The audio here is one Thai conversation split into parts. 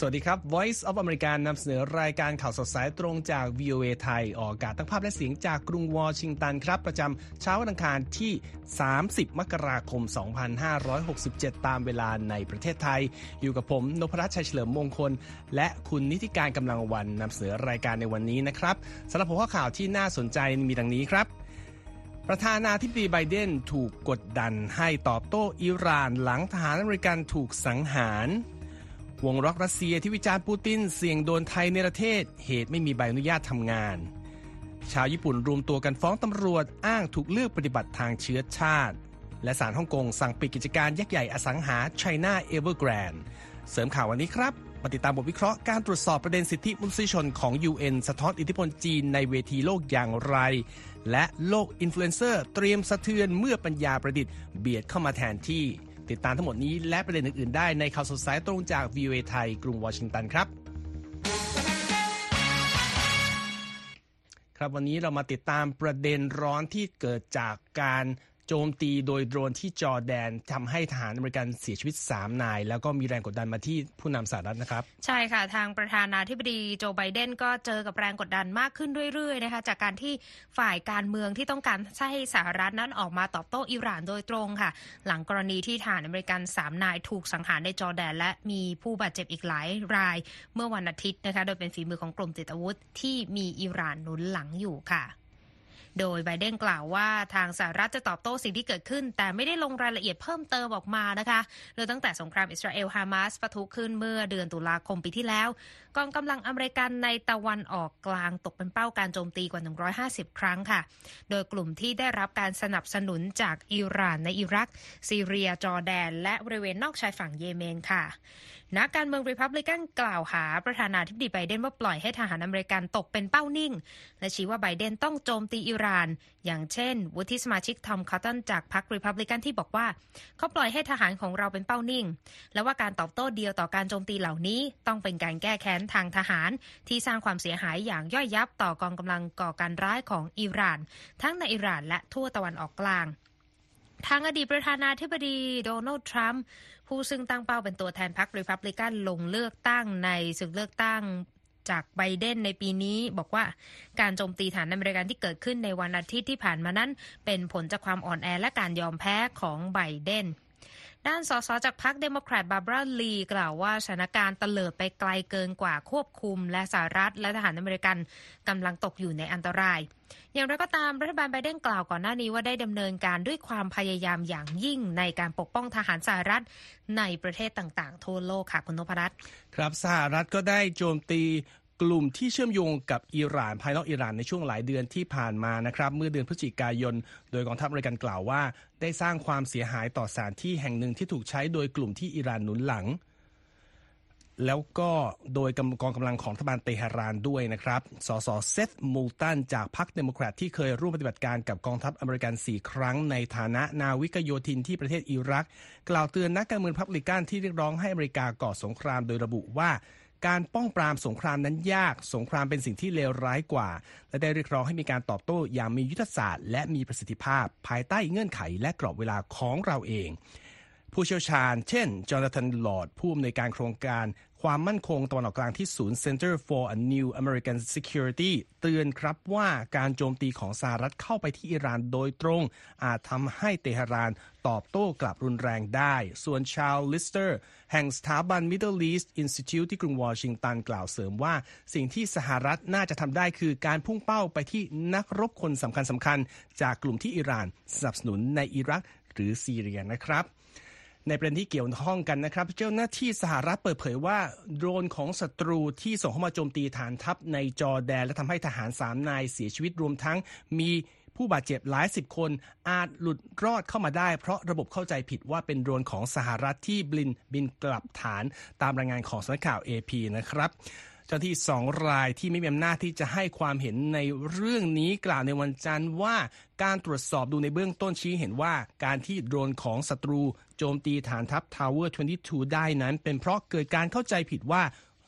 สวัสดีครับ Voice of America นำเสนอรายการข่าวสดสายตรงจาก VOA ไทย ออกอากาศทั้งภาพและเสียงจากกรุงวอชิงตันครับ ประจำเช้าวันอังคารที่ 30 มกราคม 2567 ตามเวลาในประเทศไทย อยู่กับผมนพรัชชัยเฉลิมมงคล และคุณนิติการกำลังวันนำเสนอรายการในวันนี้นะครับสำหรับหัวข้อข่าวที่น่าสนใจมีดังนี้ครับประธานาธิบดีไบเดนถูกกดดันให้ตอบโต้อิหร่านหลังทหารอเมริกันถูกสังหาร วงร็อกรัสเซียที่วิจารณ์ปูตินเสี่ยงโดนไทยในประเทศ เหตุไม่มีใบอนุญาตทำงาน ชาวญี่ปุ่นรวมตัวกันฟ้องตำรวจอ้างถูกเลือกปฏิบัติทางเชื้อชาติ และศาลฮ่องกงสั่งปิดกิจการยักษ์ใหญ่อสังหา China Evergrande เสริมข่าววันนี้ครับมาติดตามบทวิเคราะห์การตรวจสอบประเด็นสิทธิมนุษยชนของ UN สะท้อนอิทธิพลจีนในเวทีโลกอย่างไร และโลกอินฟลูเอนเซอร์เตรียมสะเทือนเมื่อปัญญาประดิษฐ์เบียดเข้ามาแทนที่ ติดตามทั้งหมดนี้และประเด็นอื่นๆได้ในข่าวสดสายตรงจาก VOA ไทย กรุงวอชิงตันครับ ครับวันนี้เรามาติดตามประเด็นร้อนที่เกิดจากการ โจมตีโดยโดรนที่จอร์แดนทำให้ทหารอเมริกันเสียชีวิต 3 นาย แล้วก็มีแรงกดดันมาที่ผู้นำสหรัฐนะครับ ใช่ค่ะ ทางประธานาธิบดีโจไบเดนก็เจอกับแรงกดดันมากขึ้นเรื่อยๆนะคะจากการที่ฝ่ายการเมืองที่ต้องการให้สหรัฐนั้นออกมาตอบโต้อิหร่านโดยตรงค่ะ หลังกรณีที่ทหารอเมริกัน 3 นายถูกสังหารในจอร์แดน และมีผู้บาดเจ็บอีกหลายราย เมื่อวันอาทิตย์นะคะโดยเป็นฝีมือของกลุ่มติดอาวุธที่มีอิหร่านหนุนหลังอยู่ค่ะ โดยไบเดนกล่าวว่าทางสหรัฐจะตอบโต้สิ่งที่เกิดขึ้น แต่ไม่ได้ลงรายละเอียดเพิ่มเติมออกมานะคะโดยตั้งแต่สงครามอิสราเอลฮามาสปะทุขึ้นเมื่อเดือนตุลาคมปีที่แล้วกองกำลังอเมริกันในตะวันออกกลางตกเป็นเป้าการโจมตีกว่า 150 ครั้งค่ะ โดยกลุ่มที่ได้รับการสนับสนุนจากอิหร่านในอิรัก ซีเรียจอร์แดน และบริเวณนอกชายฝั่งเยเมนค่ะนักการเมืองริพับลิกันกล่าวหาประธานาธิบดีไบเดนว่าปล่อยให้ทหารอเมริกันตกเป็นเป้านิ่ง และชี้ว่าไบเดนต้องโจมตีอิหร่าน อย่างเช่น วุฒิสมาชิกทอมคอตตันจากพรรคริพับลิกันที่บอกว่า เขาปล่อยให้ทหารของเราเป็นเป้านิ่ง และว่าการตอบโต้เดียวต่อการโจมตีเหล่านี้ ต้องเป็นการแก้แค้นทางทหาร ที่สร้างความเสียหายอย่างย่อยยับต่อกองกำลังก่อการร้ายของอิหร่าน ทั้งในอิหร่านและทั่วตะวันออกกลาง ทางอดีตประธานาธิบดีโดนัลด์ทรัมป์ผู้ซึ่งตั้งเป้าเป็นตัวแทนพรรครีพับลิกันลงเลือกตั้งในศึกเลือกตั้งจากไบเดนในปีนี้บอกว่าการโจมตีฐานอเมริกันที่เกิดขึ้นในวันอาทิตย์ที่ผ่านมานั้น เป็นผลจากความอ่อนแอและการยอมแพ้ของไบเดน ด้านสสจากพรรคเดโมแครตบาร์บราลีกล่าวว่าสถานการณ์เตลิดไปไกลเกินกว่าควบคุม และสหรัฐและทหารอเมริกันกำลังตกอยู่ในอันตราย อย่างไรก็ตามรัฐบาลไบเดนกล่าวก่อนหน้านี้ว่าได้ดำเนินการด้วยความพยายามอย่างยิ่งในการปกป้องทหารสหรัฐในประเทศต่างๆ ทั่วโลกค่ะคุณนพรัตน์ครับสหรัฐก็ได้โจมตี กลุ่มที่เชื่อมโยงกับอิหร่านภายนอกอิหร่านในช่วงหลายเดือนที่ผ่านมานะครับเมื่อเดือนพฤศจิกายน โดยกองทัพอเมริกันกล่าวว่า ได้สร้างความเสียหายต่อสถานที่แห่งหนึ่งที่ถูกใช้โดยกลุ่มที่อิหร่านหนุนหลัง แล้วก็โดยกองกำลังของรัฐบาลเตหะรานด้วยนะครับ สสเซธมูลตันจากพรรคเดโมแครตที่เคยร่วมปฏิบัติการกับกองทัพอเมริกัน 4 ครั้ง ในฐานะนาวิกโยธินที่ประเทศอิรัก กล่าวเตือนนักการเมืองรีพับลิกันที่เรียกร้องให้อเมริกาก่อสงครามโดยระบุว่า การป้องปรามสงครามนั้นยาก สงครามเป็นสิ่งที่เลวร้ายกว่า และได้เรียกร้องให้มีการตอบโต้อย่างมียุทธศาสตร์ และมีประสิทธิภาพ ภายใต้เงื่อนไขและกรอบเวลาของเราเอง ผู้เชี่ยวชาญ เช่น จอร์แดนลอร์ดผู้อำนวยการโครงการความมั่นคงตะวันออกกลางที่ศูนย์ Center for a New American Security เตือนครับว่าการโจมตีของสหรัฐเข้าไปที่อิหร่านโดยตรง อาจทำให้เตหะรานตอบโต้กลับรุนแรงได้ ส่วนชาลส์ลิสเตอร์ แห่งสถาบัน Middle East Institute ที่กรุงวอชิงตันกล่าวเสริมว่า สิ่งที่สหรัฐน่าจะทำได้คือการพุ่งเป้าไปที่นักรบคนสำคัญสำคัญจากกลุ่มที่อิหร่านสนับสนุนในอิรักหรือซีเรียนะครับ ในประเด็นที่เกี่ยวข้องกันนะครับ เจ้าหน้าที่สหรัฐเปิดเผยว่าโดรนของศัตรูที่ส่งเข้ามาโจมตีฐานทัพในจอร์แดน และทำให้ทหารสามนายเสียชีวิตรวมทั้งมีผู้บาดเจ็บหลายสิบคนอาจหลุดรอดเข้ามาได้ เพราะระบบเข้าใจผิดว่าเป็นโดรนของสหรัฐที่บินบินกลับฐานตามรายงานของสำนักข่าว AP นะครับ เจ้าหน้าที่สองรายที่ไม่มีอำนาจที่จะให้ความเห็นในเรื่องนี้กล่าวในวันจันทร์ว่าการตรวจสอบดูในเบื้องต้นชี้เห็นว่าการที่โดรนของศัตรูโจมตีฐานทัพ Tower 22 ได้นั้น เป็นเพราะเกิดการเข้าใจผิดว่า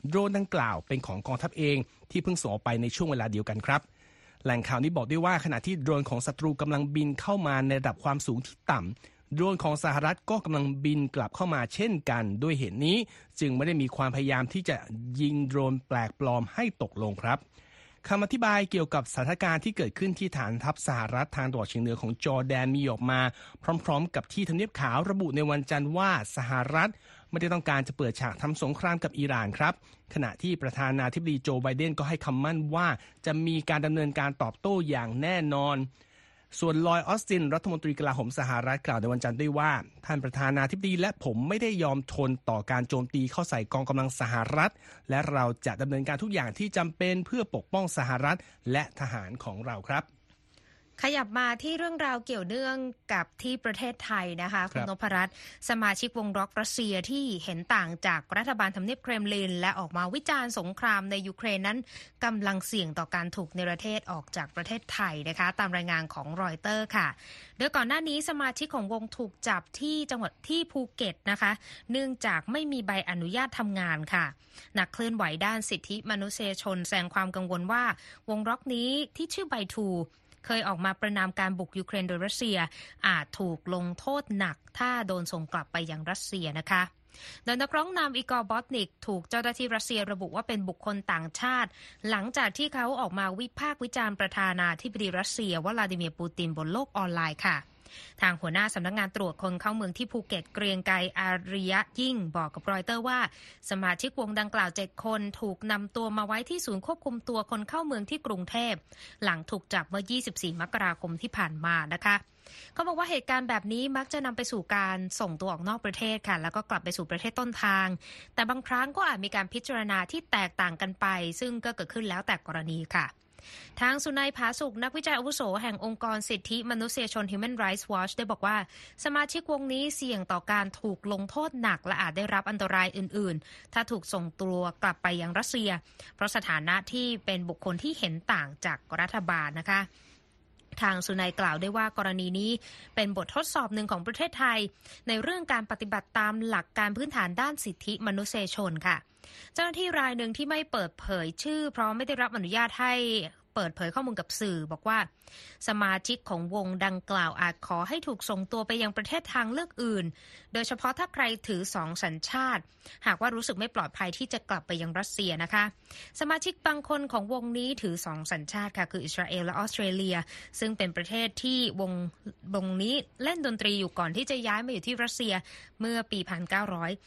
โดรนดังกล่าวเป็นของกองทัพเองที่เพิ่งส่งออกไปในช่วงเวลาเดียวกันครับ แหล่งข่าวนี้บอกด้วยว่าขณะที่โดรนของศัตรูกำลังบินเข้ามาในระดับความสูงที่ต่ำ โดรนของสหรัฐก็กำลังบินกลับเข้ามาเช่นกัน ด้วยเหตุนี้จึงไม่ได้มีความพยายามที่จะยิงโดรนแปลกปลอมให้ตกลงครับคำอธิบายเกี่ยวกับสถานการณ์ที่เกิดขึ้นที่ฐานทัพสหรัฐทางตะวันออกเฉียงเหนือของจอร์แดนมีออกมา พร้อม ๆ กับที่ทำเนียบขาวระบุในวันจันทร์ว่าสหรัฐไม่ได้ต้องการจะเปิดฉากทำสงครามกับอิหร่านครับ ขณะที่ประธานาธิบดีโจไบเดนก็ให้คำมั่นว่าจะมีการดำเนินการตอบโต้อย่างแน่นอน ส่วนลอยออสตินรัฐมนตรีกลาโหมสหรัฐกล่าวในวันจันทร์ด้วยว่า ท่านประธานาธิบดีและผมไม่ได้ยอมทนต่อการโจมตีเข้าใส่กองกำลังสหรัฐ และเราจะดำเนินการทุกอย่างที่จำเป็นเพื่อปกป้องสหรัฐและทหารของเราครับ ขยับมาที่เรื่องราวเกี่ยวเนื่องกับที่ประเทศไทยนะคะคุณนพรัตน์สมาชิกวงร็อกรัสเซียที่เห็นต่างจากรัฐบาลทำเนียบเครมลิน และออกมาวิจารณ์สงครามในยูเครนนั้นกำลังเสี่ยงต่อการถูกในประเทศออกจากประเทศไทยนะคะ ตามรายงานของรอยเตอร์ค่ะ โดยก่อนหน้านี้สมาชิกของวงถูกจับที่จังหวัดที่ภูเก็ตนะคะ เนื่องจากไม่มีใบอนุญาตทำงานค่ะ นักเคลื่อนไหวด้านสิทธิมนุษยชนแสดงความกังวลว่าวงร็อกนี้ที่ชื่อ Bi-2 เคยออกมาประณามการบุกยูเครนโดยรัสเซีย อาจถูกลงโทษหนัก ถ้าโดนส่งกลับไปยังรัสเซียนะคะโดยนักร้องนำอีกอร์บอร์ตนิก ถูกเจ้าหน้าที่รัสเซียระบุว่าเป็นบุคคลต่างชาติ หลังจากที่เขาออกมาวิพากษ์วิจารณ์ประธานาธิบดีรัสเซีย วลาดิเมียร์ปูตินบนโลกออนไลน์ค่ะ ทางหัวหน้าสำนักงงานตรวจคนเข้าเมืองที่ภูเก็ตเกรียงไกรอาริยะยิ่งบอกกับรอยเตอร์ว่า สมาชิกวงดังกล่าวเจ็ดคนถูกนำตัวมาไว้ที่ศูนย์ควบคุมตัวคนเข้าเมืองที่กรุงเทพ หลังถูกจับเมื่อ 24 มกราคมที่ผ่านมานะคะเขาบอกว่าเหตุการณ์แบบนี้มักจะนำไปสู่การส่งตัวออกนอกประเทศค่ะ แล้วก็กลับไปสู่ประเทศต้นทาง แต่บางครั้งก็อาจมีการพิจารณาที่แตกต่างกันไป ซึ่งก็เกิดขึ้นแล้วแต่กรณีค่ะ ทางสุนัยผาสุกนักวิจัยอาวุโสแห่งองค์กรสิทธิมนุษยชน Human Rights Watch ได้บอกว่า สมาชิกวงนี้เสี่ยงต่อการถูกลงโทษหนักและอาจได้รับอันตรายอื่น ๆ ถ้าถูกส่งตัวกลับไปยังรัสเซีย เพราะสถานะที่เป็นบุคคลที่เห็นต่างจากรัฐบาลนะคะ ทางสุนัยกล่าวได้ว่ากรณีนี้เป็นบททดสอบหนึ่งของประเทศไทย ในเรื่องการปฏิบัติตามหลักการพื้นฐานด้านสิทธิมนุษยชนค่ะ เจ้าหน้าที่รายหนึ่งที่ไม่เปิดเผยชื่อ เพราะไม่ได้รับอนุญาตให้ เปิดเผยข้อมูลกับสื่อบอกว่า สมาชิกของวงดังกล่าวอาจขอให้ถูกส่งตัวไปยังประเทศทางเลือกอื่น โดยเฉพาะถ้าใครถือสองสัญชาติ หากว่ารู้สึกไม่ปลอดภัยที่จะกลับไปยังรัสเซียนะคะ สมาชิกบางคนของวงนี้ถือสองสัญชาติค่ะคืออิสราเอลและออสเตรเลีย ซึ่งเป็นประเทศที่วงวงนี้เล่นดนตรีอยู่ก่อนที่จะย้ายมาอยู่ที่รัสเซียเมื่อปี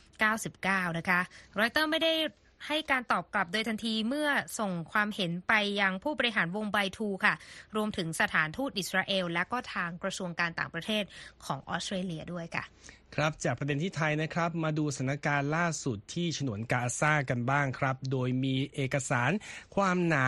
1999 นะคะรอยเตอร์ไม่ได้ ให้การตอบกลับโดยทันทีเมื่อส่งความเห็นไปยังผู้บริหารวงไบทูค่ะ รวมถึงสถานทูตอิสราเอล และก็ทางกระทรวงการต่างประเทศของออสเตรเลียด้วยค่ะครับจากประเด็นที่ไทยนะครับมาดูสถานการณ์ล่าสุดที่ฉนวนกาซากันบ้างครับ โดยมีเอกสารความหนา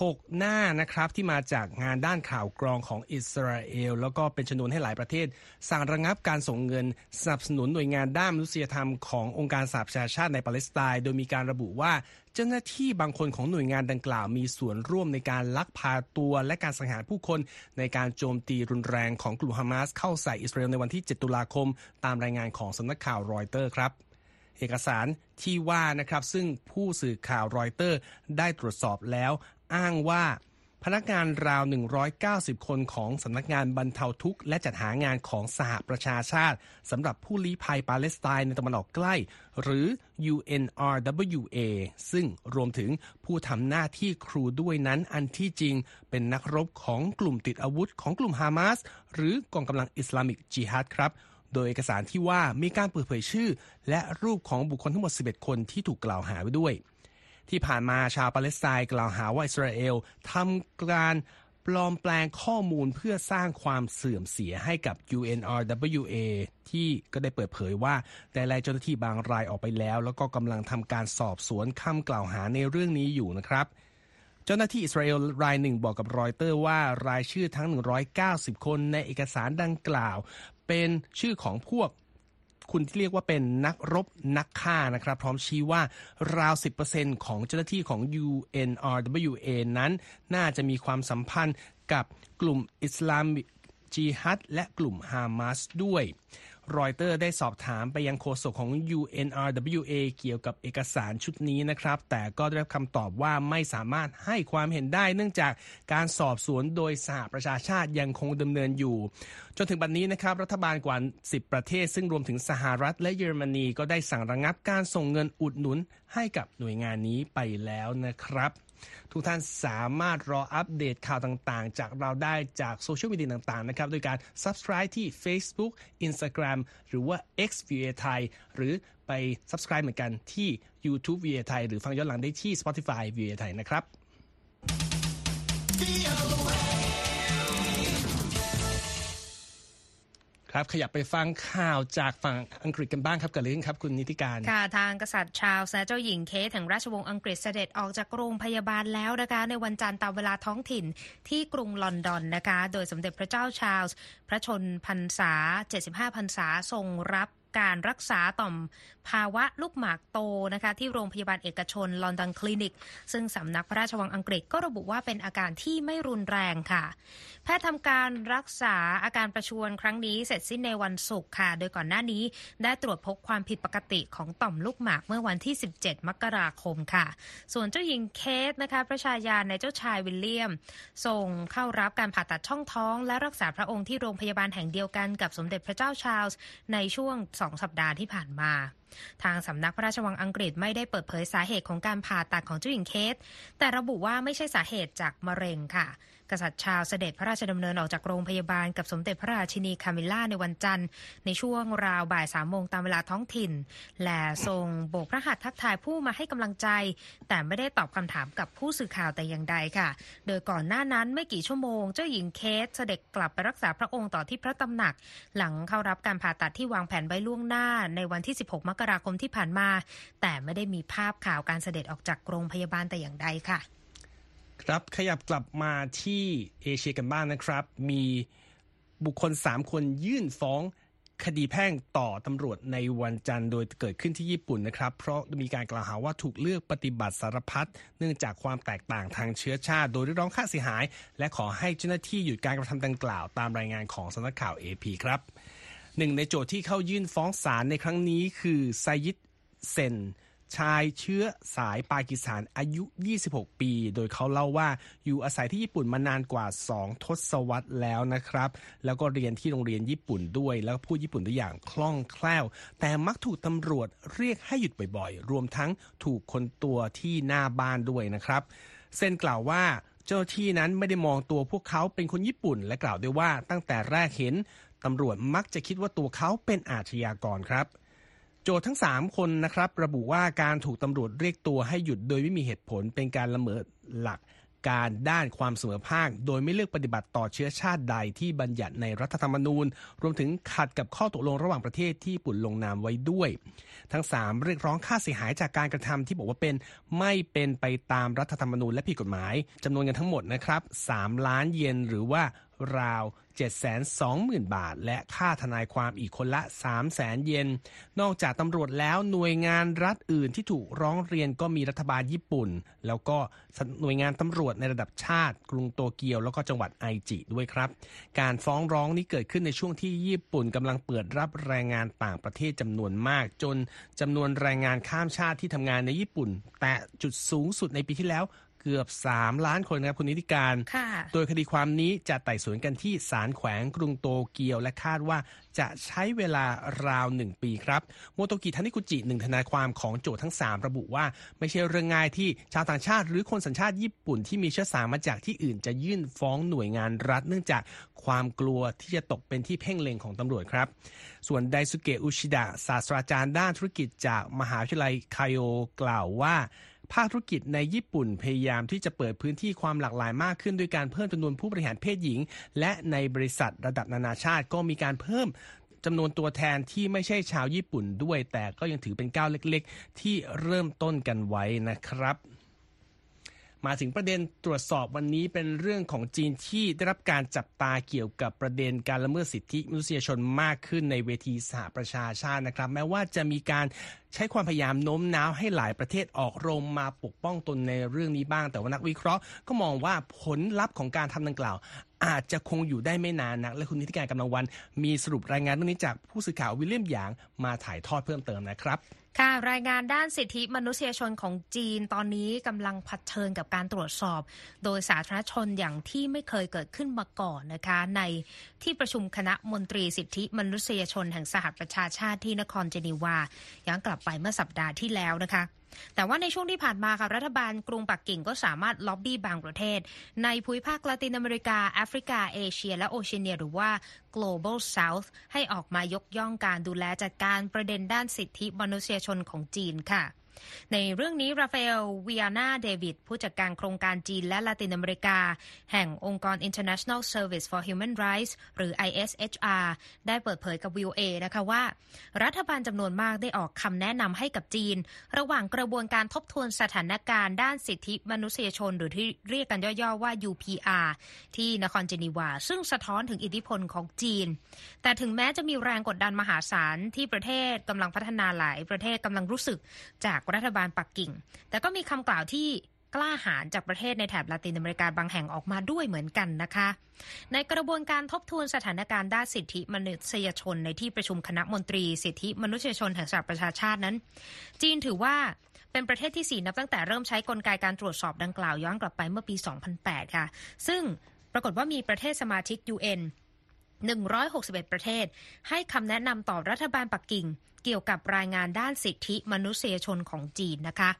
6 หน้านะครับที่มาจากงานด้านข่าวกรองของอิสราเอล แล้วก็เป็นชนวนให้หลายประเทศ สั่งระงับการส่งเงินสนับสนุนหน่วยงานด้านมนุษยธรรมขององค์การสหประชาชาติในปาเลสไตน์โดยมีการระบุว่าเจ้าหน้าที่บางคนของหน่วยงานดังกล่าวมีส่วนร่วมในการลักพาตัวและการสังหารผู้คนในการโจมตีรุนแรงของกลุ่มฮามาสเข้าใส่อิสราเอลในวันที่ 7 ตุลาคม ตามรายงานของสำนักข่าวรอยเตอร์ครับเอกสารที่ว่านะครับซึ่งผู้สื่อข่าวรอยเตอร์ได้ตรวจสอบแล้ว อ้างว่าพนักงานราว 190 คนของสำนักงานบรรเทาทุกข์และจัดหางานของสหประชาชาติสำหรับผู้ลี้ภัยปาเลสไตน์ในตะวันออกใกล้ หรือ UNRWA ซึ่งรวมถึงผู้ทำหน้าที่ครูด้วยนั้นอันที่จริง เป็นนักรบของกลุ่มติดอาวุธของกลุ่มฮามาสหรือกองกำลังอิสลามิกจิฮัดครับ โดยเอกสารที่ว่ามีการเปิดเผยชื่อ และรูปของบุคคลทั้งหมด 11 คนที่ถูกกล่าวหาไว้ด้วย ที่ผ่านมาชาวปาเลสไตน์กล่าวหาว่าอิสราเอลทำการปลอมแปลงข้อมูลเพื่อสร้างความเสื่อมเสียให้กับ UNRWA ที่ก็ได้เปิดเผยว่าแต่ลายเจ้าหน้าที่บางรายออกไปแล้ว แล้วก็กำลังทำการสอบสวนคำกล่าวหาในเรื่องนี้อยู่นะครับ เจ้าหน้าที่อิสราเอลรายหนึ่งบอกกับรอยเตอร์ว่ารายชื่อทั้ง 190 คนในเอกสารดังกล่าว เป็นชื่อของพวก คุณที่เรียกว่าเป็นนักรบนักฆ่านะครับ พร้อมชี้ว่าราว 10%ของเจ้าหน้าที่ของ UNRWA นั้น น่าจะมีความสัมพันธ์กับกลุ่มอิสลามจีฮัดและกลุ่มฮามาสด้วย รอยเตอร์ได้สอบถามไปยังโฆษกของ UNRWA เกี่ยวกับเอกสารชุดนี้นะครับ แต่ก็ได้รับคำตอบว่าไม่สามารถให้ความเห็นได้ เนื่องจากการสอบสวนโดยสหประชาชาติยังคงดำเนินอยู่ จนถึงบัดนนี้นะครับ รัฐบาลกว่า 10 ประเทศ ซึ่งรวมถึงสหรัฐและเยอรมนีก็ได้สั่งระงับการส่งเงินอุดหนุนให้กับหน่วยงานนี้ไปแล้วนะครับ ทุกท่านสามารถรออัปเดตข่าวต่างๆ จากเราได้จากโซเชียลมีเดียต่างๆนะครับโดยการ subscribe ที่ Facebook Instagram หรือว่า X VA ไทยหรือไป subscribe เหมือนกันที่ YouTube VA ไทยหรือฟังย้อนหลังได้ที่ Spotify VA ไทยนะครับ ครับขยับไปฟังข่าวจากฝั่งอังกฤษกันบ้างครับเกิดอะไรขึ้นครับคุณนิติการค่ะทางกษัตริย์ชาร์ลส์และเจ้าหญิงเคทแห่งราชวงศ์อังกฤษเสด็จออกจากโรงพยาบาลแล้วนะคะ ในวันจันทร์ตามเวลาท้องถิ่นที่กรุงลอนดอนนะคะ โดยสมเด็จพระเจ้าชาร์ลส์พระชนมพรรษา 75 พรรษาทรงรับ การรักษาต่อมภาวะลูกหมากโตนะคะที่โรงพยาบาลเอกชนลอนดอนคลินิก ซึ่งสำนักพระราชวังอังกฤษก็ระบุว่าเป็นอาการที่ไม่รุนแรงค่ะ แพทย์ทำการรักษาอาการประชวรครั้งนี้เสร็จสิ้นในวันศุกร์ค่ะ โดยก่อนหน้านี้ได้ตรวจพบความผิดปกติของต่อมลูกหมากเมื่อวันที่ 17 มกราคมค่ะ ส่วนเจ้าหญิงเคทนะคะพระชายาในเจ้าชายวิลเลียม ทรงเข้ารับการผ่าตัดช่องท้อง และรักษาพระองค์ที่โรงพยาบาลแห่งเดียวกันกับสมเด็จพระเจ้าชาร์ลส์ในช่วงสองสัปดาห์ที่ผ่านมา ทางสำนักพระราชวังอังกฤษไม่ได้เปิดเผยสาเหตุของการผ่าตัดของเจ้าหญิงเคทแต่ระบุว่าไม่ใช่สาเหตุจากมะเร็งค่ะ กษัตริย์ชาวเสด็จพระราชดำเนินออกจากโรงพยาบาลกับสมเด็จพระราชินีคามิล่าในวันจันทร์ ในช่วงราวบ่ายสามโมงตามเวลาท้องถิ่น และทรงโบกพระหัตถ์ทักทายผู้มาให้กำลังใจ แต่ไม่ได้ตอบคำถามกับผู้สื่อข่าวแต่อย่างใดค่ะ โดยก่อนหน้านั้นไม่กี่ชั่วโมง เจ้าหญิงเคสเสด็จกลับไปรักษาพระองค์ต่อที่พระตำหนัก หลังเข้ารับการผ่าตัดที่วางแผนไว้ล่วงหน้าในวันที่ 16 มกราคมที่ผ่านมา แต่ไม่ได้มีภาพข่าวการเสด็จออกจากโรงพยาบาลแต่อย่างใดค่ะ ครับขยับกลับมาที่เอเชียกันบ้างนะครับ มีบุคคล 3 คนยื่นฟ้องคดีแพ่งต่อตำรวจในวันจันทร์โดยเกิดขึ้นที่ญี่ปุ่นนะครับ เพราะมีการกล่าวหาว่าถูกเลือกปฏิบัติสารพัดเนื่องจากความแตกต่างทางเชื้อชาติ โดยเรียกร้องค่าเสียหาย และขอให้เจ้าหน้าที่หยุดการกระทำดังกล่าว ตามรายงานของสำนักข่าว AP ครับ หนึ่งในโจทย์ที่เข้ายื่นฟ้องศาลในครั้งนี้คือไซยิดเซนชายเชื้อสายปากีสถานอายุ 26 ปี โดยเขาเล่าว่าอยู่อาศัยที่ญี่ปุ่นมานานกว่า 2 ทศวรรษแล้วนะครับ แล้วก็เรียนที่โรงเรียนญี่ปุ่นด้วย แล้วพูดญี่ปุ่นได้อย่างคล่องแคล่ว แต่มักถูกตำรวจเรียกให้หยุดบ่อยๆ รวมทั้งถูกคนตัวที่หน้าบ้านด้วยนะครับเซนกล่าวว่าเจ้าหน้าที่นั้นไม่ได้มองตัวพวกเขาเป็นคนญี่ปุ่น และกล่าวด้วยว่าตั้งแต่แรกเห็น ตำรวจมักจะคิดว่าตัวเขาเป็นอาชญากรครับ โจททั้ง 3 คนนะครับ ระบุว่าการถูกตำรวจเรียกตัวให้หยุดโดยไม่มีเหตุผลเป็นการละเมิดหลักการด้านความเสมอภาค โดยไม่เลือกปฏิบัติต่อเชื้อชาติใดที่บัญญัติในรัฐธรรมนูญ รวมถึงขัดกับข้อตกลงระหว่างประเทศที่ญี่ปุ่นลงนามไว้ด้วย ทั้ง 3 เรียกร้องค่าเสียหายจากการกระทำที่บอกว่าเป็นไม่เป็นไปตามรัฐธรรมนูญและผิดกฎหมายจำนวนเงินทั้งหมดนะครับ3ล้านเยนหรือว่า ราว 720,000 บาท และค่าทนายความอีกคนละ 300,000 เยน นอกจากตำรวจแล้วหน่วยงานรัฐอื่นที่ถูกร้องเรียนก็มีรัฐบาลญี่ปุ่น แล้วก็หน่วยงานตำรวจในระดับชาติ กรุงโตเกียวแล้วก็จังหวัดไอจิด้วยครับ การฟ้องร้องนี้เกิดขึ้นในช่วงที่ญี่ปุ่นกำลังเปิดรับแรงงานต่างประเทศจำนวนมาก จนจำนวนแรงงานข้ามชาติที่ทำงานในญี่ปุ่น แตะจุดสูงสุดในปีที่แล้ว เกือบ 3 ล้านคนนะครับคุณนิติการค่ะโดยคดีความนี้จะไต่สวนกันที่ศาลแขวงกรุงโตเกียวและคาดว่าจะใช้เวลาราวหนึ่งปีครับโมโตกิทานิกุจิหนึ่งทนายความของโจทย์ทั้ง 3 ระบุว่า ไม่ใช่เรื่องง่ายที่ชาวต่างชาติ หรือคนสัญชาติญี่ปุ่นที่มีเชื้อสายมาจากที่อื่นจะยื่นฟ้องหน่วยงานรัฐ เนื่องจากความกลัวที่จะตกเป็นที่เพ่งเล็งของตำรวจครับ ส่วนไดซุเกะอุชิดะศาสตราจารย์ด้านธุรกิจจากมหาวิทยาลัยไคโอกล่าวว่า ภาคธุรกิจในญี่ปุ่นพยายามที่จะเปิดพื้นที่ความหลากหลายมากขึ้นด้วยการเพิ่มจำนวนผู้บริหารเพศหญิง และในบริษัทระดับนานาชาติก็มีการเพิ่มจำนวนตัวแทนที่ไม่ใช่ชาวญี่ปุ่นด้วย แต่ก็ยังถือเป็นก้าวเล็กๆ ที่เริ่มต้นกันไว้นะครับ มาถึงประเด็นตรวจสอบวันนี้เป็นเรื่องของจีนที่ได้รับการจับตาเกี่ยวกับประเด็นการละเมิดสิทธิมนุษยชนมากขึ้นในเวทีสหประชาชาตินะครับ แม้ว่าจะมีการ ใช้ความพยายามโน้มน้าวให้หลายประเทศออกโรงมาปกป้องตนในเรื่องนี้บ้าง แต่ว่านักวิเคราะห์ก็มองว่าผลลัพธ์ของการทำดังกล่าว อาจจะคงอยู่ได้ไม่นานนัก และคุณนิติการกำลังวันมีสรุปรายงานเรื่องนี้จากผู้สื่อข่าววิลเลียมหยางมาถ่ายทอดเพิ่มเติมนะครับค่ะรายงานด้านสิทธิมนุษยชนของจีนตอนนี้กำลังเผชิญกับการตรวจสอบ โดยสาธารณชนอย่างที่ไม่เคยเกิดขึ้นมาก่อนนะคะ ในที่ประชุมคณะมนตรีสิทธิมนุษยชนแห่งสหประชาชาติที่นครเจนีวาย้อนกลับไปเมื่อสัปดาห์ที่แล้วนะคะ แต่ว่าในช่วงที่ผ่านมาค่ะรัฐบาลกรุงปักกิ่งก็สามารถล็อบบี้บางประเทศ ในภูมิภาคละตินอเมริกา แอฟริกา เอเชีย และโอเชียเนียหรือว่า global south ให้ออกมายกย่องการดูแลจัดการประเด็นด้านสิทธิมนุษยชนของจีนค่ะ ในเรื่องนี้ราฟาเอลวิอานาเดวิดผู้จัดการโครงการจีนและละตินอเมริกา แห่งองค์กร International Service for Human Rights หรือ ISHR ได้เปิดเผยกับ VOA นะคะว่า รัฐบาลจำนวนมากได้ออกคำแนะนำให้กับจีน ระหว่างกระบวนการทบทวนสถานการณ์ด้านสิทธิมนุษยชน หรือที่เรียกกันย่อๆว่า UPR ที่นครเจนีวา ซึ่งสะท้อนถึงอิทธิพลของจีน แต่ถึงแม้จะมีแรงกดดันมหาศาลที่ประเทศกำลังพัฒนาหลายประเทศกำลังรู้สึกจากรัฐบาลปักกิ่ง แต่ก็มีคำกล่าวที่กล้าหาญจากประเทศในแถบลาตินอเมริกาบางแห่งออกมาด้วยเหมือนกันนะคะ ในกระบวนการทบทวนสถานการณ์ด้านสิทธิมนุษยชนในที่ประชุมคณะมนตรี สิทธิมนุษยชนแห่งสหประชาชาตินั้น จีนถือว่าเป็นประเทศที่ 4 นับตั้งแต่เริ่มใช้กลไกการตรวจสอบดังกล่าวย้อนกลับไปเมื่อปี 2008 ค่ะ ซึ่งปรากฏว่ามีประเทศสมาชิก UN 161 ประเทศ ให้คำแนะนำต่อรัฐบาลปักกิ่ง เกี่ยวกับรายงานด้านสิทธิมนุษยชนของจีนนะคะ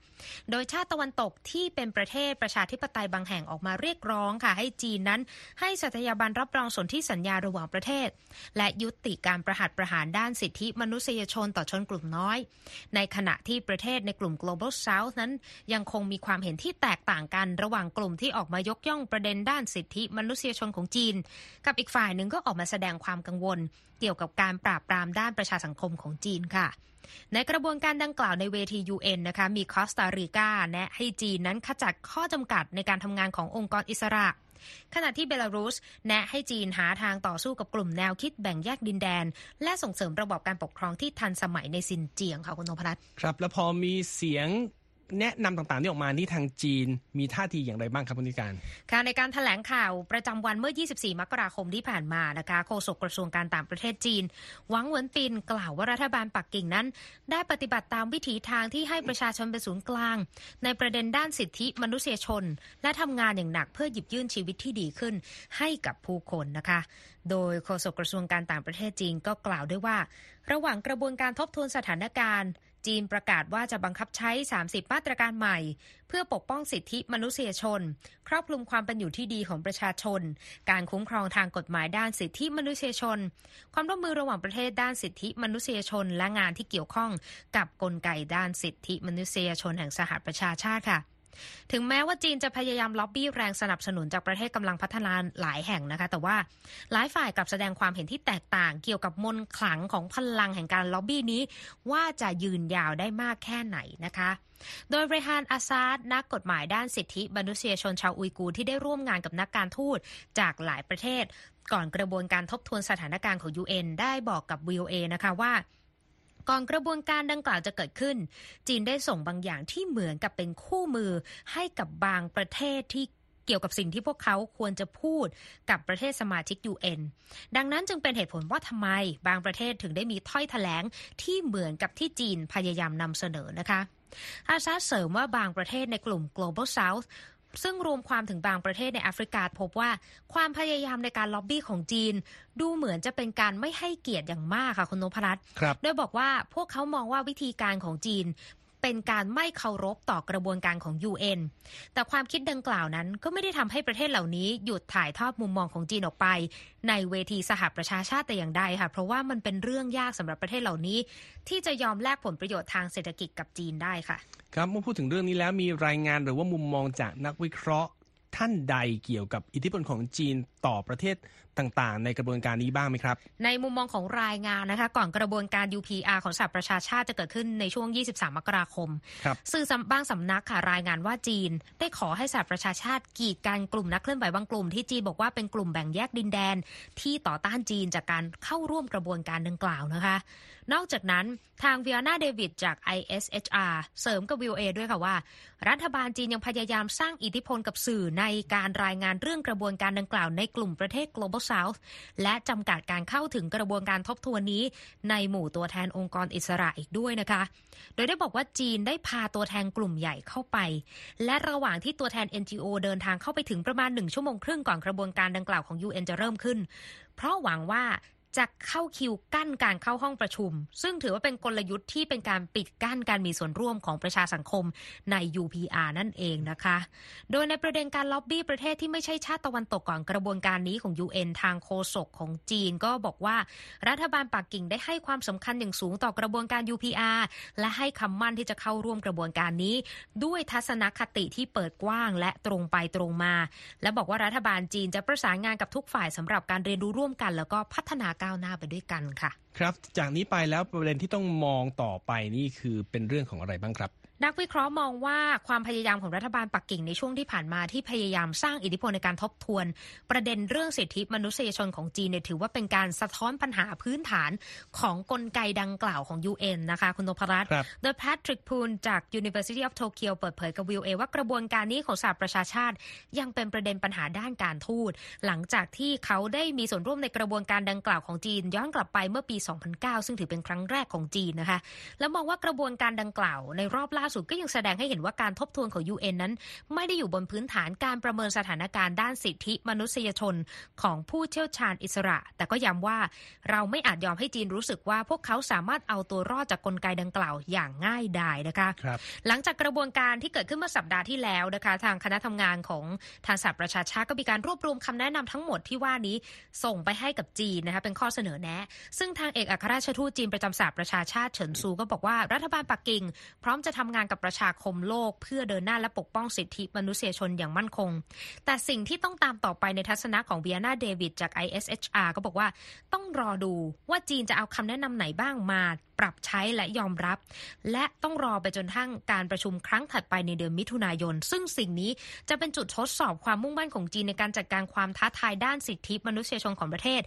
โดยชาติตะวันตกที่เป็นประเทศประชาธิปไตยบางแห่งออกมาเรียกร้องค่ะ ให้จีนนั้น ให้สัตยาบันรับรองสนธิสัญญาระหว่างประเทศ และยุติการประหัตประหารด้านสิทธิมนุษยชนต่อชนกลุ่มน้อย ในขณะที่ประเทศในกลุ่ม global south นั้น ยังคงมีความเห็นที่แตกต่างกันระหว่างกลุ่มที่ออกมายกย่องประเด็นด้านสิทธิมนุษยชนของจีน กับอีกฝ่ายหนึ่งก็ออกมาแสดงความกังวล เกี่ยวกับการปราบปรามด้านประชาสังคมของจีนค่ะในกระบวนการดังกล่าวในเวที UN นะคะมีคอสตาริกาแนะให้จีนนั้นขจัดข้อจำกัดในการทำงานขององค์กรอิสระ ขณะที่เบลารุส แนะให้จีนหาทางต่อสู้กับกลุ่มแนวคิดแบ่งแยกดินแดน และส่งเสริมระบบการปกครองที่ทันสมัยในซินเจียงค่ะคุณนพรัตน์ครับ แล้วพอมีเสียง แนะนำต่างๆที่ออกมาที่ทางจีนมีท่าทีอย่างไรบ้างครับคุณนิติการค่ะในการถแถลงข่าวประจำวันเมื่อ 24 มกราคมที่ผ่านมานะคะโฆษกกระทรวงการต่างประเทศจีนหวังเหวินปินกล่าวว่ารัฐบาลปักกิ่งนั้น ได้ปฏิบัติตามวิถีทางที่ให้ประชาชนเป็นศูนย์กลาง ในประเด็นด้านสิทธิมนุษยชน และทำงานอย่างหนักเพื่อหยิบยื่นชีวิตที่ดีขึ้นให้กับผู้คนนะคะ โดยโฆษกกระทรวงการต่างประเทศจีนก็กล่าวด้วยว่า ระหว่างกระบวนการทบทวนสถานการณ์ จีนประกาศว่าจะบังคับใช้ 30 มาตรการใหม่ เพื่อปกป้องสิทธิมนุษยชน ครอบคลุมความเป็นอยู่ที่ดีของประชาชน การคุ้มครองทางกฎหมายด้านสิทธิมนุษยชน ความร่วมมือระหว่างประเทศด้านสิทธิมนุษยชน และงานที่เกี่ยวข้องกับกลไกด้านสิทธิมนุษยชนแห่งสหประชาชาติค่ะ ถึงแม้ว่าจีนจะพยายามล็อบบี้แรงสนับสนุนจากประเทศกำลังพัฒนาหลายแห่งนะคะ แต่ว่าหลายฝ่ายกับแสดงความเห็นที่แตกต่าง เกี่ยวกับมนขลังของพลังแห่งการล็อบบี้นี้ ว่าจะยืนยาวได้มากแค่ไหนนะคะ โดยเรฮานอาซาดนักกฎหมายด้านสิทธิมนุษยชนชาวอุยกูที่ได้ร่วมงานกับนักการทูตจากหลายประเทศ ก่อนกระบวนการทบทวนสถานการณ์ของ UN ได้บอกกับ VOA นะคะว่า ก่อนกระบวนการดังกล่าวจะเกิดขึ้น จีนได้ส่งบางอย่างที่เหมือนกับเป็นคู่มือให้กับบางประเทศที่เกี่ยวกับสิ่งที่พวกเขาควรจะพูดกับประเทศสมาชิก UN ดังนั้นจึงเป็นเหตุผลว่าทำไมบางประเทศถึงได้มีถ้อยแถลงที่เหมือนกับที่จีนพยายามนำเสนอนะคะอาซาเสริมว่าบางประเทศในกลุ่ม global south ซึ่งรวมความถึงบางประเทศในแอฟริกาพบว่าความพยายามในการล็อบบี้ของจีน ดูเหมือนจะเป็นการไม่ให้เกียรติอย่างมากค่ะคุณนพรัตน์ครับโดยบอกว่าพวกเขามองว่าวิธีการของจีน เป็นการไม่เคารพต่อกระบวนการของ UN แต่ความคิดดังกล่าวนั้นก็ไม่ได้ทำให้ประเทศเหล่านี้หยุดถ่ายทอดมุมมองของจีนออกไป ในเวทีสหประชาชาติแต่อย่างใดค่ะ เพราะว่ามันเป็นเรื่องยากสำหรับประเทศเหล่านี้ ที่จะยอมแลกผลประโยชน์ทางเศรษฐกิจกับจีนได้ค่ะ ครับเมื่อพูดถึงเรื่องนี้แล้วมีรายงานหรือว่ามุมมองจากนักวิเคราะห์ท่านใดเกี่ยวกับอิทธิพลของจีน ต่อประเทศต่างๆ ในกระบวนการนี้บ้างไหมครับ ในมุมมองของรายงานนะคะ ก่อนกระบวนการ UPR ของสหประชาชาติจะเกิดขึ้นในช่วง 23 มกราคมครับสื่อบางสำนักค่ะรายงานว่าจีน ได้ขอให้สหประชาชาติกีดกันกลุ่มนักเคลื่อนไหวบางกลุ่มที่จีนบอกว่าเป็นกลุ่มแบ่งแยกดินแดน ที่ต่อต้านจีนจากการเข้าร่วมกระบวนการดังกล่าวนะคะ นอกจากนั้นทางวิอานาเดวิดจาก ISHR เสริมกับ VOA ด้วยค่ะว่า รัฐบาลจีนยังพยายามสร้างอิทธิพลกับสื่อในการรายงานเรื่องกระบวนการดังกล่าวในกลุ่มประเทศ Global South และจำกัดการเข้าถึงกระบวนการทบทวนนี้ ในหมู่ตัวแทนองค์กรอิสระอีกด้วยนะคะ โดยได้บอกว่าจีนได้พาตัวแทนกลุ่มใหญ่เข้าไป และระหว่างที่ตัวแทน NGO เดินทางเข้าไปถึงประมาณหนึ่งชั่วโมงครึ่งก่อนกระบวนการดังกล่าวของ UN จะเริ่มขึ้น เพราะหวังว่า จะเข้าคิวกั้นการเข้าห้องประชุม ซึ่งถือว่าเป็นกลยุทธ์ที่เป็นการปิดกั้นการมีส่วนร่วมของประชาสังคมใน UPR นั่นเองนะคะ โดยในประเด็นการล็อบบี้ประเทศที่ไม่ใช่ชาติตะวันตกก่อนกระบวนการนี้ของ UN ทางโฆษกของจีนก็บอกว่ารัฐบาลปักกิ่งได้ให้ความสำคัญอย่างสูงต่อกระบวนการ UPR และให้คำมั่นที่จะเข้าร่วมกระบวนการนี้ ด้วยทัศนคติที่เปิดกว้างและตรงไปตรงมา และบอกว่ารัฐบาลจีนจะประสานงานกับทุกฝ่ายสำหรับการเรียนรู้ร่วมกัน แล้วก็พัฒนาก้าวหน้าไปด้วยกันค่ะ ครับ จากนี้ไปแล้วประเด็นที่ต้องมองต่อไปนี่คือเป็นเรื่องของอะไรบ้างครับ นักวิเคราะห์มองว่าความพยายามของรัฐบาลปักกิ่งในช่วงที่ผ่านมาที่พยายามสร้างอิทธิพลในการทบทวน ประเด็นเรื่องสิทธิมนุษยชนของจีนเนี่ยถือว่าเป็นการสะท้อนปัญหาพื้นฐานของกลไกดังกล่าวของ UN นะคะ คุณนพรัตน์โดยแพทริกพูนจาก University of Tokyo เปิดเผยกับวิวเอว่ากระบวนการนี้ของสหประชาชาติ ยังเป็นประเด็นปัญหาด้านการทูต หลังจากที่เขาได้มีส่วนร่วมในกระบวนการดังกล่าวของจีน ย้อนกลับไปเมื่อปี 2009 ซึ่งถือเป็นครั้งแรกของจีนนะคะ แล้วมองว่ากระบวนการดังกล่าวในรอบล่าสุดก็ยังแสดงให้เห็นว่าการทบทวนของ UN นั้น ไม่ได้อยู่บนพื้นฐานการประเมินสถานการณ์ด้านสิทธิมนุษยชนของผู้เชี่ยวชาญอิสระ แต่ก็ย้ำว่าเราไม่อาจยอมให้จีนรู้สึกว่าพวกเขาสามารถเอาตัวรอดจากกลไกดังกล่าวอย่างง่ายดายนะคะครับหลังจากกระบวนการที่เกิดขึ้นเมื่อสัปดาห์ที่แล้วนะคะ ทางคณะทำงานของทางสหประชาชาติก็มีการรวบรวมคำแนะนำทั้งหมดที่ว่านี้ส่งไปให้กับจีนนะคะเป็นข้อเสนอแนะ ซึ่งทางเอกอัครราชทูตจีนประจำสหประชาชาติเฉินซูก็บอกว่ารัฐบาลปักกิ่ง พร้อมจะทำงานกับประชาคมโลก เพื่อเดินหน้าและปกป้องสิทธิมนุษยชนอย่างมั่นคง แต่สิ่งที่ต้องตามต่อไปในทัศนะของเบียนาเดวิดจาก ISHR ก็บอกว่าต้องรอดูว่าจีนจะเอาคำแนะนำไหนบ้างมา ปรับใช้และยอมรับ และต้องรอไปจนทั้งการประชุมครั้งถัดไปในเดือนมิถุนายน ซึ่งสิ่งนี้จะเป็นจุดทดสอบความมุ่งมั่นของจีนในการจัดการความท้าทายด้านสิทธิมนุษยชนของประเทศ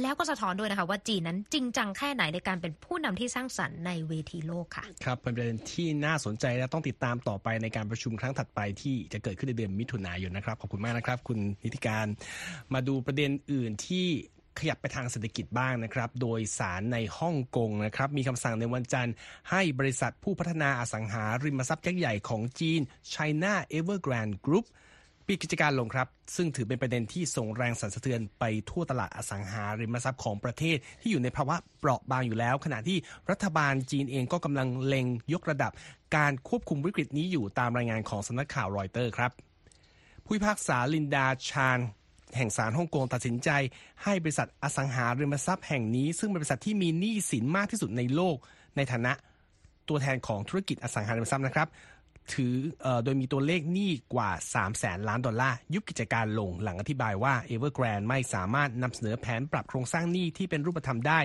แล้วก็สะท้อนด้วยนะคะว่าจีนนั้นจริงจังแค่ไหนในการเป็นผู้นำที่สร้างสรรค์ในเวทีโลกค่ะครับเป็นประเด็นที่น่าสนใจและต้องติดตามต่อไปในการประชุมครั้งถัดไปที่จะเกิดขึ้นในเดือนมิถุนายนนะครับขอบคุณมากนะครับ คุณนิติการ มาดูประเด็นอื่นที่ ขยับไปทางเศรษฐกิจบ้างนะครับ โดยสารในฮ่องกงนะครับมีคำสั่งในวันจันทร์ ให้บริษัทผู้พัฒนาอสังหาริมทรัพย์ยักษ์ใหญ่ของจีน China Evergrande Group ปิดกิจการลงครับ ซึ่งถือเป็นประเด็นที่ส่งแรงสั่นสะเทือนไปทั่วตลาดอสังหาริมทรัพย์ของประเทศที่อยู่ในภาวะเปราะบางอยู่แล้ว ขณะที่รัฐบาลจีนเองก็กำลังเล็งยกระดับการควบคุมวิกฤตนี้อยู่ตามรายงานของสำนักข่าวรอยเตอร์ครับ ผู้พิพากษาลินดาชาน แห่งศาลฮ่องกงตัดสินใจ ให้บริษัทอสังหาริมทรัพย์แห่งนี้ ซึ่งเป็นบริษัทที่มีหนี้สินมากที่สุดในโลก ในฐานะตัวแทนของธุรกิจอสังหาริมทรัพย์นะครับถือโดยมีตัวเลขหนี้กว่า 3 0 0แสนล้านดอลลาร์ ยุบกิจการลงหลังอธิบายว่า Evergrande ไม่สามารถนำเสนอแผนปรับโครงสร้างหนี้ที่เป็นรูปธรรมได้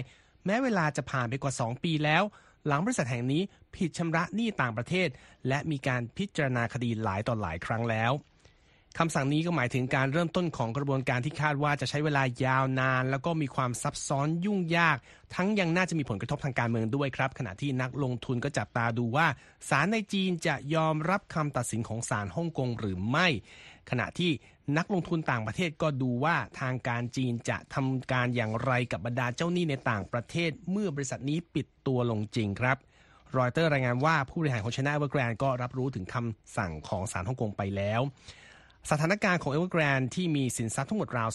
แม้เวลาจะผ่านไปกว่า 2 ปีแล้ว หลังบริษัทแห่งนี้ผิดชำระหนี้ต่างประเทศ และมีการพิจารณาคดีหลายต่อหลายครั้งแล้ว คำสั่งนี้ก็หมายถึงการเริ่มต้นของกระบวนการที่คาดว่าจะใช้เวลายาวนาน แล้วก็มีความซับซ้อนยุ่งยาก ทั้งยังน่าจะมีผลกระทบทางการเมืองด้วยครับ ขณะที่นักลงทุนก็จับตาดูว่าศาลในจีนจะยอมรับคำตัดสินของศาลฮ่องกงหรือไม่ ขณะที่นักลงทุนต่างประเทศก็ดูว่าทางการจีนจะทำการอย่างไรกับบรรดาเจ้าหนี้ในต่างประเทศ เมื่อบริษัทนี้ปิดตัวลงจริงครับรอยเตอร์รายงานว่าผู้บริหารของ China Evergrande ก็รับรู้ถึงคำสั่งของศาลฮ่องกงไปแล้ว สถานการณ์ของ Evergrande ที่มีสินทรัพย์ทั้งหมดราว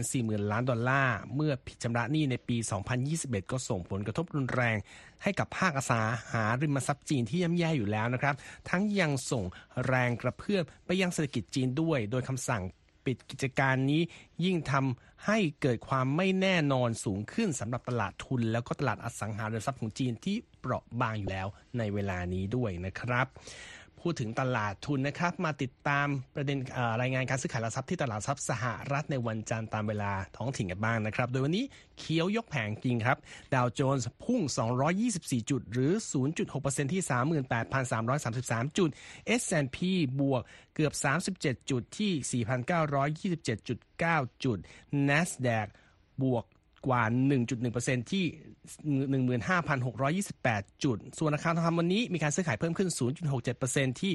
240,000 ล้านดอลลาร์ เมื่อผิดชำระหนี้ในปี 2021 ก็ส่งผลกระทบรุนแรง ให้กับภาคอสังหาริมทรัพย์จีนที่ย่ำแย่อยู่แล้วนะครับ ทั้งยังส่งแรงกระเพื่อมไปยังเศรษฐกิจจีนด้วย โดยคำสั่งปิดกิจการนี้ยิ่งทำให้เกิดความไม่แน่นอนสูงขึ้นสำหรับตลาดทุน แล้วก็ตลาดอสังหาริมทรัพย์ของจีนที่เปราะบางอยู่แล้วในเวลานี้ด้วยนะครับ พูดถึงตลาดทุนนะครับ มาติดตามประเด็นรายงานการซื้อขายหลักทรัพย์ที่ตลาดทรัพย์สหรัฐในวันจันทร์ตามเวลาท้องถิ่นกันบ้างนะครับ โดยวันนี้เคี้ยวยกแผงจริงครับ ดาวโจนส์พุ่ง 224 จุด หรือ 0.6%ที่ 38,333 จุด S&P บวกเกือบ 37 จุดที่ 4,927.9 จุด NASDAQ บวก กว่า 1.1%ที่ 15,628 จุด ส่วนราคาทองคำวันนี้มีการซื้อขายเพิ่มขึ้น 0.67%ที่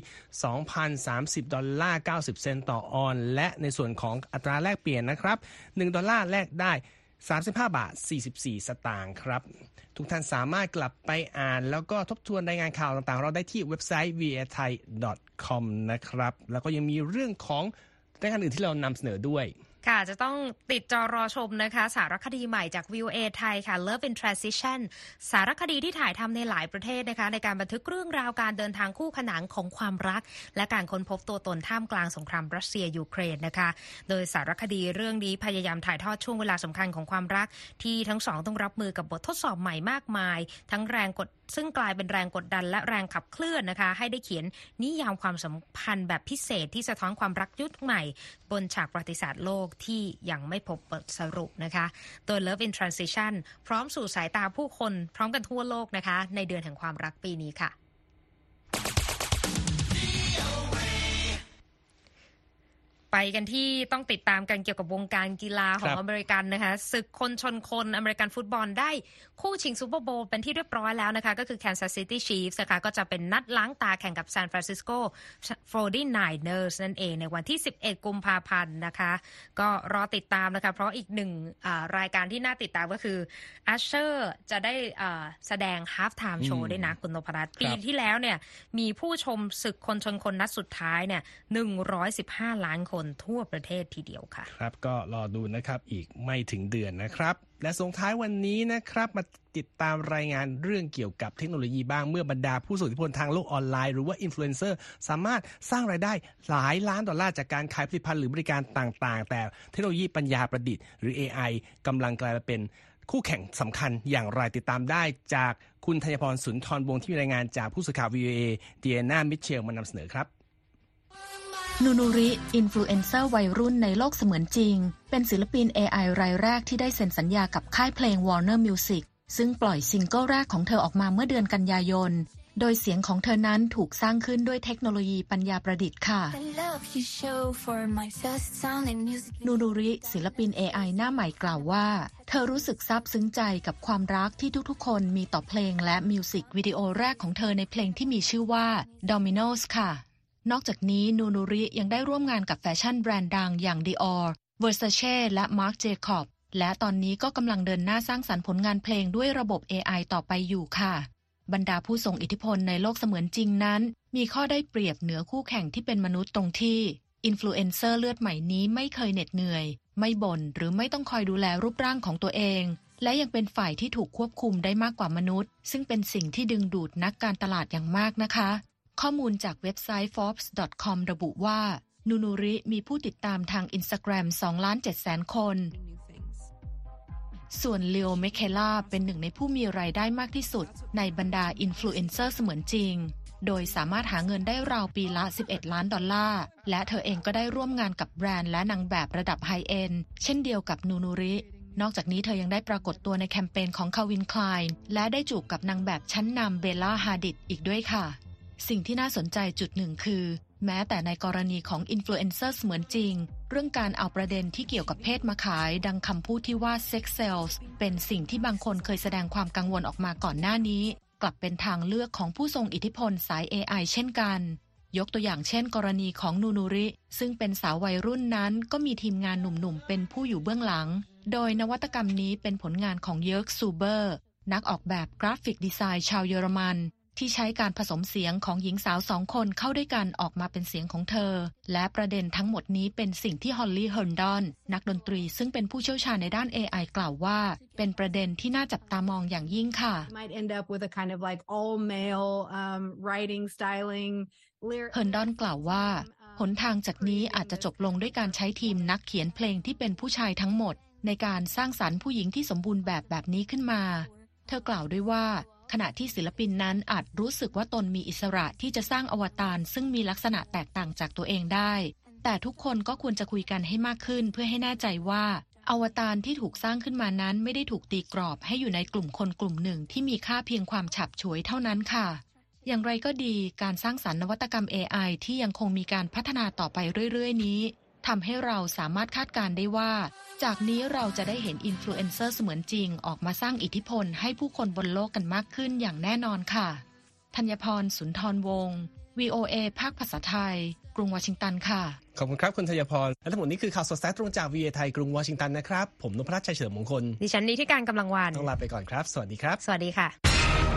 2,030 ดอลลาร์ 90 เซนต์ต่อออนซ์ และในส่วนของอัตราแลกเปลี่ยนนะครับ 1 ดอลลาร์แลกได้ 35 บาท 44 สตางค์ครับ ทุกท่านสามารถกลับไปอ่าน แล้วก็ทบทวนรายงานข่าวต่างๆ เราได้ที่เว็บไซต์ v a t h a i c o m นะครับ แล้วก็ยังมีเรื่องของรายการอื่นที่เรานำเสนอด้วย ค่ะ จะต้องติดจอรอชมนะคะ สารคดีใหม่จากวีโอเอไทยค่ะ Love in Transition สารคดีที่ถ่ายทำในหลายประเทศนะคะ ในการบันทึกเรื่องราวการเดินทางคู่ขนานของความรัก และการค้นพบตัวตนท่ามกลางสงครามรัสเซียยูเครนนะคะ โดยสารคดีเรื่องนี้พยายามถ่ายทอดช่วงเวลาสำคัญของความรัก ที่ทั้งสองต้องรับมือกับบททดสอบใหม่มากมาย ทั้งแรงกดซึ่งกลายเป็นแรงกดดันและแรงขับเคลื่อนนะคะ ให้ได้เขียนนิยามความสัมพันธ์แบบพิเศษที่สะท้อนความรักยุคใหม่ บนฉากประวัติศาสตร์โลกที่ยังไม่พบบทสรุปนะคะตัว Love in Transition พร้อมสู่สายตาผู้คนพร้อมกันทั่วโลกนะคะ ในเดือนแห่งความรักปีนี้ค่ะ ไปกันที่ต้องติดตามกันเกี่ยวกับวงการกีฬาของอเมริกันนะคะศึกคนชนคนอเมริกันฟุตบอลได้คู่ชิงซูเปอร์โบว์เป็นที่เรียบร้อยแล้วนะคะ ก็คือ Kansas City Chiefs นะคะก็จะเป็นนัดล้างตาแข่งกับ San Francisco 49ers นั่นเองในวันที่ 11 กุมภาพันธ์นะคะ ก็รอติดตามนะคะ เพราะอีกหนึ่งรายการที่น่าติดตามก็คือ a ชเชอร์จะได้แสดง half time show ด้วยนะคุณนพรัตน์ปีที่แล้วเนี่ยมีผู้ชมศึกคนชนคนนัดสุดท้ายเนี่ย115 ล้านคนทั่วประเทศทีเดียวค่ะ ครับก็รอดูนะครับอีกไม่ถึงเดือนนะครับ และส่งท้ายวันนี้นะครับมาติดตามรายงานเรื่องเกี่ยวกับเทคโนโลยีบ้างเมื่อบรรดาผู้ทรงอิทธิพลทางโลกออนไลน์หรือว่าอินฟลูเอนเซอร์สามารถสร้างรายได้หลายล้านดอลลาร์จากการขายผลิตภัณฑ์หรือบริการต่างๆ แต่เทคโนโลยีปัญญาประดิษฐ์หรือ AI กำลังกลายมาเป็นคู่แข่งสำคัญอย่างไรติดตามได้จากคุณธัญพรสุนทรวงที่มีรายงานจากผู้สื่อข่าว VOA เดียนามิเชลมานำเสนอครับ นูนูริ อินฟลูเอนเซอร์วัยรุ่นในโลกเสมือนจริง เป็นศิลปิน AI รายแรกที่ได้เซ็นสัญญากับค่ายเพลง Warner Music ซึ่งปล่อยซิงเกิลแรกของเธอออกมาเมื่อเดือนกันยายน โดยเสียงของเธอนั้นถูกสร้างขึ้นด้วยเทคโนโลยีปัญญาประดิษฐ์ค่ะ นูนูริ ศิลปิน AI หน้าใหม่กล่าวว่า เธอรู้สึกซาบซึ้งใจกับความรักที่ทุกๆ คนมีต่อเพลงและมิวสิกวิดีโอแรกของเธอในเพลงที่มีชื่อว่า Dominoes ค่ะ นอกจากนี้นูนูริยังได้ร่วมงานกับแฟชั่นแบรนด์ดังอย่าง Dior, Versace และ Marc Jacobs และตอนนี้ก็กำลังเดินหน้าสร้างสรรค์ผลงานเพลงด้วยระบบ AI ต่อไปอยู่ค่ะ บรรดาผู้ทรงอิทธิพลในโลกเสมือนจริงนั้น มีข้อได้เปรียบเหนือคู่แข่งที่เป็นมนุษย์ตรงที่อินฟลูเอนเซอร์เลือดใหม่นี้ไม่เคยเหน็ดเหนื่อย ไม่บ่นหรือไม่ต้องคอยดูแลรูปร่างของตัวเอง และยังเป็นฝ่ายที่ถูกควบคุมได้มากกว่ามนุษย์ ซึ่งเป็นสิ่งที่ดึงดูดนักการตลาดอย่างมากนะคะ ข้อมูลจากเว็บไซต์ forbes.com ระบุว่า นูนูริมีผู้ติดตามทางอินสตาแกรม2ล้าน7แสนคน ส่วน Lil Miquela เป็นหนึ่งในผู้มีรายได้มากที่สุด ในบรรดาอินฟลูเอนเซอร์เสมือนจริง โดยสามารถหาเงินได้ราวปีละ 11 ล้านดอลลาร์ และเธอเองก็ได้ร่วมงานกับแบรนด์และนางแบบระดับ high-end เช่นเดียวกับนูนูรินอกจากนี้เธอยังได้ปรากฏตัวในแคมเปญของ Calvin Klein และได้จูบกับนางแบบชั้นนำเบลล่าฮาดิดอีกด้วยค่ะ สิ่งที่น่าสนใจจุดหนึ่งคือ แม้แต่ในกรณีของอินฟลูเอนเซอร์เสมือนจริง เรื่องการเอาประเด็นที่เกี่ยวกับเพศมาขาย ดังคำพูดที่ว่า sex sells เป็นสิ่งที่บางคนเคยแสดงความกังวลออกมาก่อนหน้านี้ กลับเป็นทางเลือกของผู้ทรงอิทธิพลสาย AI เช่นกัน ยกตัวอย่างเช่น กรณีของนูนูริ ซึ่งเป็นสาววัยรุ่นนั้น ก็มีทีมงานหนุ่มๆเป็นผู้อยู่เบื้องหลัง โดยนวัตกรรมนี้เป็นผลงานของเยิร์กซูเบอร์นักออกแบบกราฟิกดีไซน์ชาวเยอรมัน ที่ใช้การผสมเสียงของหญิงสาวสองคนเข้าด้วยกันออกมาเป็นเสียงของเธอ และประเด็นทั้งหมดนี้เป็นสิ่งที่ฮอลลี่เฮิร์นดอนนักดนตรีซึ่งเป็นผู้เชี่ยวชาญในด้าน AI กล่าวว่า เป็นประเด็นที่น่าจับตามองอย่างยิ่งค่ะ เฮิร์นดอนกล่าวว่าหนทางจากนี้อาจจะจบลงด้วยการใช้ทีมนักเขียนเพลงที่เป็นผู้ชายทั้งหมด ในการสร้างสรรค์ผู้หญิงที่สมบูรณ์แบบแบบนี้ขึ้นมา เธอกล่าวด้วยว่า ขณะที่ศิลปินนั้นอาจรู้สึกว่าตนมีอิสระที่จะสร้างอวตารซึ่งมีลักษณะแตกต่างจากตัวเองได้ แต่ทุกคนก็ควรจะคุยกันให้มากขึ้นเพื่อให้แน่ใจว่า อวตารที่ถูกสร้างขึ้นมานั้นไม่ได้ถูกตีกรอบให้อยู่ในกลุ่มคนกลุ่มหนึ่งที่มีค่าเพียงความฉาบฉวยเท่านั้นค่ะ อย่างไรก็ดีการสร้างสรรค์นวัตกรรม AI ที่ยังคงมีการพัฒนาต่อไปเรื่อย ๆ นี้ ทำให้เราสามารถคาดการณ์ได้ว่า จากนี้เราจะได้เห็นอินฟลูเอนเซอร์เสมือนจริง ออกมาสร้างอิทธิพลให้ผู้คนบนโลกกันมากขึ้นอย่างแน่นอนค่ะธัญพรสุนทรวงศ์ VOA ภาคภาษาไทย กรุงวอชิงตันค่ะ ขอบคุณครับ คุณธัญพร และทั้งหมดนี้คือข่าวสดสายตรงจากวีไทย กรุงวอชิงตันนะครับ ผมนพรัชชัยเฉลิมมงคล ดิฉันนี้ที่การกำลังวันต้องลาไปก่อนครับ สวัสดีครับ สวัสดีค่ะ